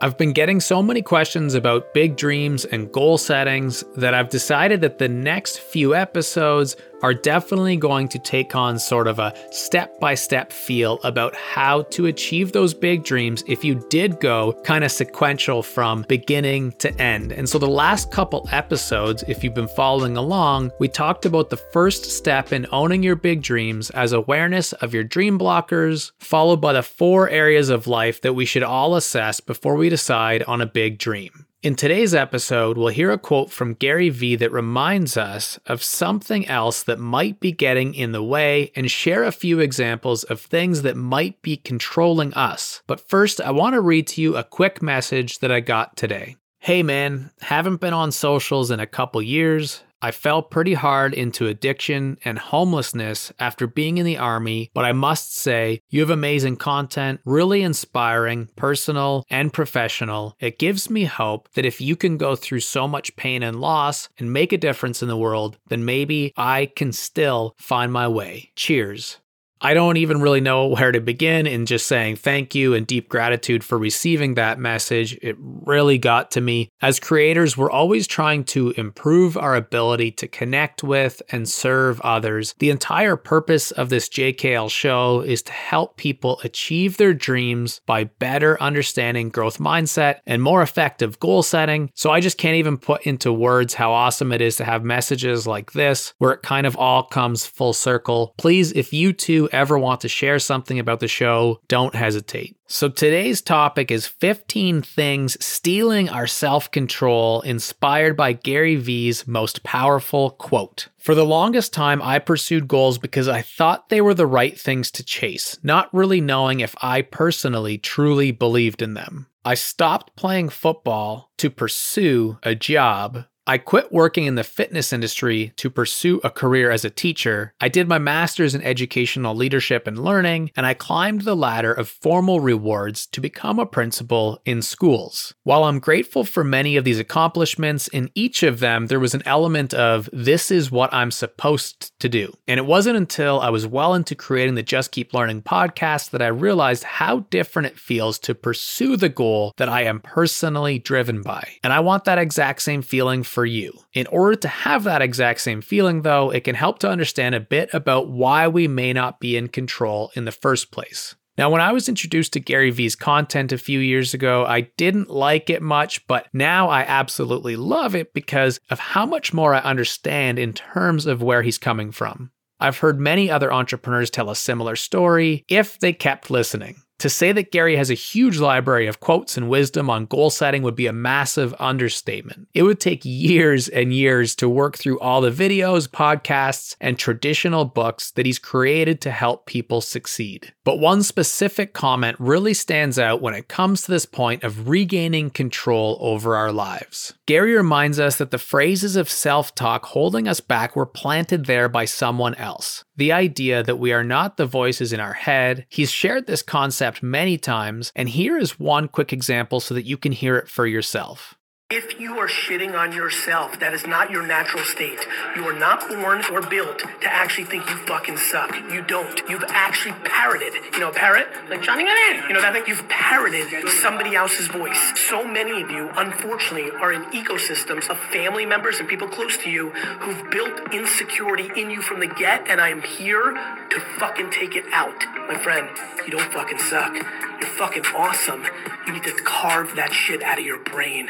I've been getting so many questions about big dreams and goal settings that I've decided that the next few episodes are definitely going to take on sort of a step by step feel about how to achieve those big dreams if you did go kind of sequential from beginning to end. And so, the last couple episodes, if you've been following along, we talked about the first step in owning your big dreams as awareness of your dream blockers, followed by the four areas of life that we should all assess before we decide on a big dream. In today's episode, we'll hear a quote from Gary Vee that reminds us of something else that might be getting in the way and share a few examples of things that might be controlling us. But first, I want to read to you a quick message that I got today. Hey man, haven't been on socials in a couple years. I fell pretty hard into addiction and homelessness after being in the army, but I must say, you have amazing content, really inspiring, personal, and professional. It gives me hope that if you can go through so much pain and loss and make a difference in the world, then maybe I can still find my way. Cheers. I don't even really know where to begin in just saying thank you and deep gratitude for receiving that message. It really got to me. As creators, we're always trying to improve our ability to connect with and serve others. The entire purpose of this JKL show is to help people achieve their dreams by better understanding growth mindset and more effective goal setting. So I just can't even put into words how awesome it is to have messages like this where it kind of all comes full circle. Please, if you too ever want to share something about the show, don't hesitate. So today's topic is 15 things stealing our self control, inspired by Gary Vee's most powerful quote. For the longest time, I pursued goals because I thought they were the right things to chase, not really knowing if I personally truly believed in them. I stopped playing football to pursue a job I quit working in the fitness industry to pursue a career as a teacher. I did my master's in educational leadership and learning, and I climbed the ladder of formal rewards to become a principal in schools. While I'm grateful for many of these accomplishments, in each of them there was an element of this is what I'm supposed to do. And it wasn't until I was well into creating the Just Keep Learning podcast that I realized how different it feels to pursue the goal that I am personally driven by. And I want that exact same feeling for you. In order to have that exact same feeling, though, it can help to understand a bit about why we may not be in control in the first place. Now, when I was introduced to Gary Vee's content a few years ago, I didn't like it much, but now I absolutely love it because of how much more I understand in terms of where he's coming from. I've heard many other entrepreneurs tell a similar story if they kept listening. To say that Gary has a huge library of quotes and wisdom on goal setting would be a massive understatement. It would take years and years to work through all the videos, podcasts, and traditional books that he's created to help people succeed. But one specific comment really stands out when it comes to this point of regaining control over our lives. Gary reminds us that the phrases of self talk holding us back were planted there by someone else. The idea that we are not the voices in our head. He's shared this concept many times, and here is one quick example so that you can hear it for yourself. If you are shitting on yourself, that is not your natural state. You are not born or built to actually think you fucking suck. You don't. You've actually parroted. You know, parrot? Like Johnny in. You know that thing? You've parroted somebody else's voice. So many of you, unfortunately, are in ecosystems of family members and people close to you who've built insecurity in you from the get, and I am here to fucking take it out. My friend, you don't fucking suck. You're fucking awesome. You need to carve that shit out of your brain.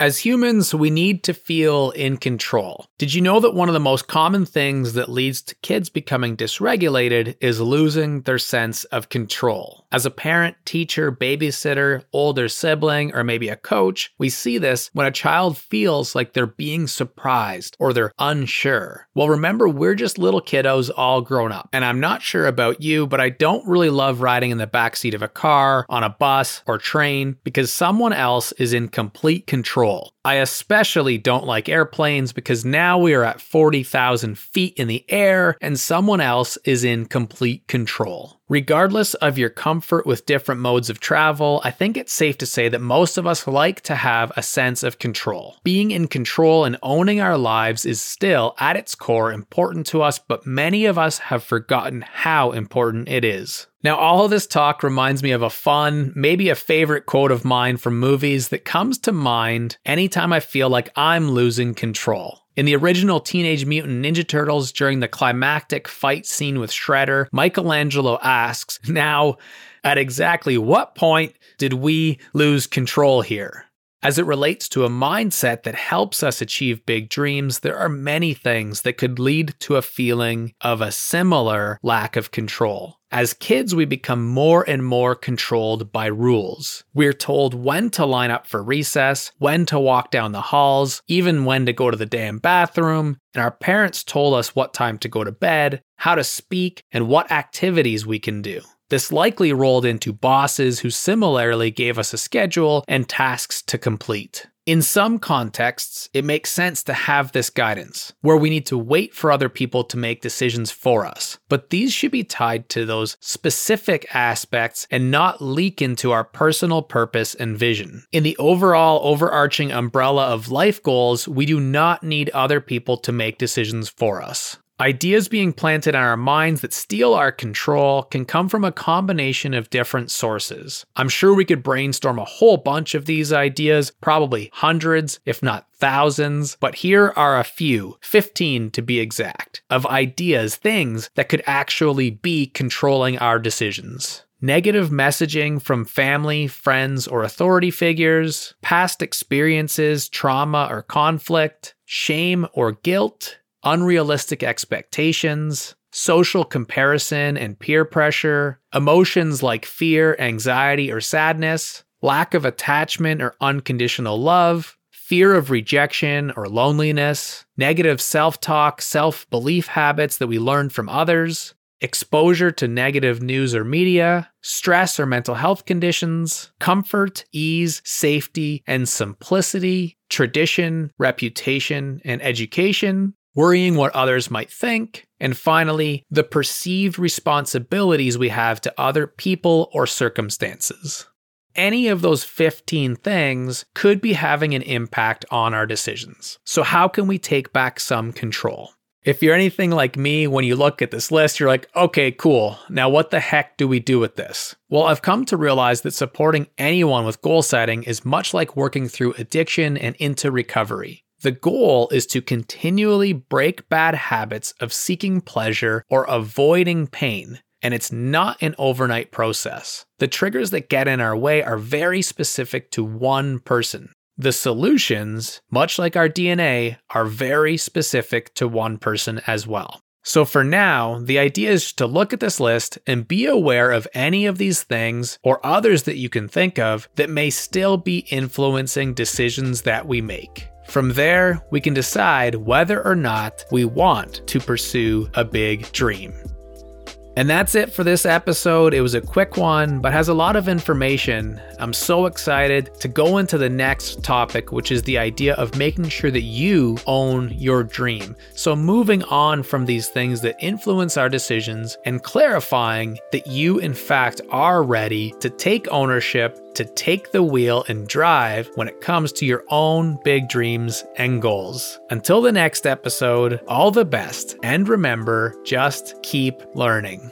As humans, we need to feel in control. Did you know that one of the most common things that leads to kids becoming dysregulated is losing their sense of control? As a parent, teacher, babysitter, older sibling, or maybe a coach, we see this when a child feels like they're being surprised or they're unsure. Well, remember, we're just little kiddos all grown up. And I'm not sure about you, but I don't really love riding in the backseat of a car, on a bus, or train because someone else is in complete control control. I especially don't like airplanes because now we are at 40,000 feet in the air and someone else is in complete control. Regardless of your comfort with different modes of travel, I think it's safe to say that most of us like to have a sense of control. Being in control and owning our lives is still, at its core, important to us, but many of us have forgotten how important it is. Now, all of this talk reminds me of a fun, maybe a favorite quote of mine from movies that comes to mind anytime I feel like I'm losing control. In the original Teenage Mutant Ninja Turtles, during the climactic fight scene with Shredder, Michelangelo asks, Now, at exactly what point did we lose control here? As it relates to a mindset that helps us achieve big dreams, there are many things that could lead to a feeling of a similar lack of control. As kids, we become more and more controlled by rules. We're told when to line up for recess, when to walk down the halls, even when to go to the damn bathroom, and our parents told us what time to go to bed, how to speak, and what activities we can do. This likely rolled into bosses who similarly gave us a schedule and tasks to complete. In some contexts, it makes sense to have this guidance, where we need to wait for other people to make decisions for us. But these should be tied to those specific aspects and not leak into our personal purpose and vision. In the overall overarching umbrella of life goals, we do not need other people to make decisions for us. Ideas being planted in our minds that steal our control can come from a combination of different sources. I'm sure we could brainstorm a whole bunch of these ideas, probably hundreds, if not thousands, but here are a few, 15 to be exact, of ideas, things that could actually be controlling our decisions negative messaging from family, friends, or authority figures, past experiences, trauma, or conflict, shame or guilt, unrealistic expectations, social comparison and peer pressure, emotions like fear, anxiety, or sadness, lack of attachment or unconditional love, fear of rejection or loneliness, negative self talk, self belief habits that we learned from others, exposure to negative news or media, stress or mental health conditions, comfort, ease, safety, and simplicity, tradition, reputation, and education, worrying what others might think, and finally, the perceived responsibilities we have to other people or circumstances. Any of those 15 things could be having an impact on our decisions. So, how can we take back some control? If you're anything like me, when you look at this list, you're like, okay, cool. Now, what the heck do we do with this? Well, I've come to realize that supporting anyone with goal setting is much like working through addiction and into recovery. The goal is to continually break bad habits of seeking pleasure or avoiding pain, and it's not an overnight process. The triggers that get in our way are very specific to one person. The solutions, much like our DNA, are very specific to one person as well. So for now, the idea is to look at this list and be aware of any of these things or others that you can think of that may still be influencing decisions that we make. From there, we can decide whether or not we want to pursue a big dream. And that's it for this episode. It was a quick one, but has a lot of information. I'm so excited to go into the next topic, which is the idea of making sure that you own your dream. So, moving on from these things that influence our decisions and clarifying that you, in fact, are ready to take ownership to take the wheel and drive when it comes to your own big dreams and goals. Until the next episode, all the best, and remember just keep learning.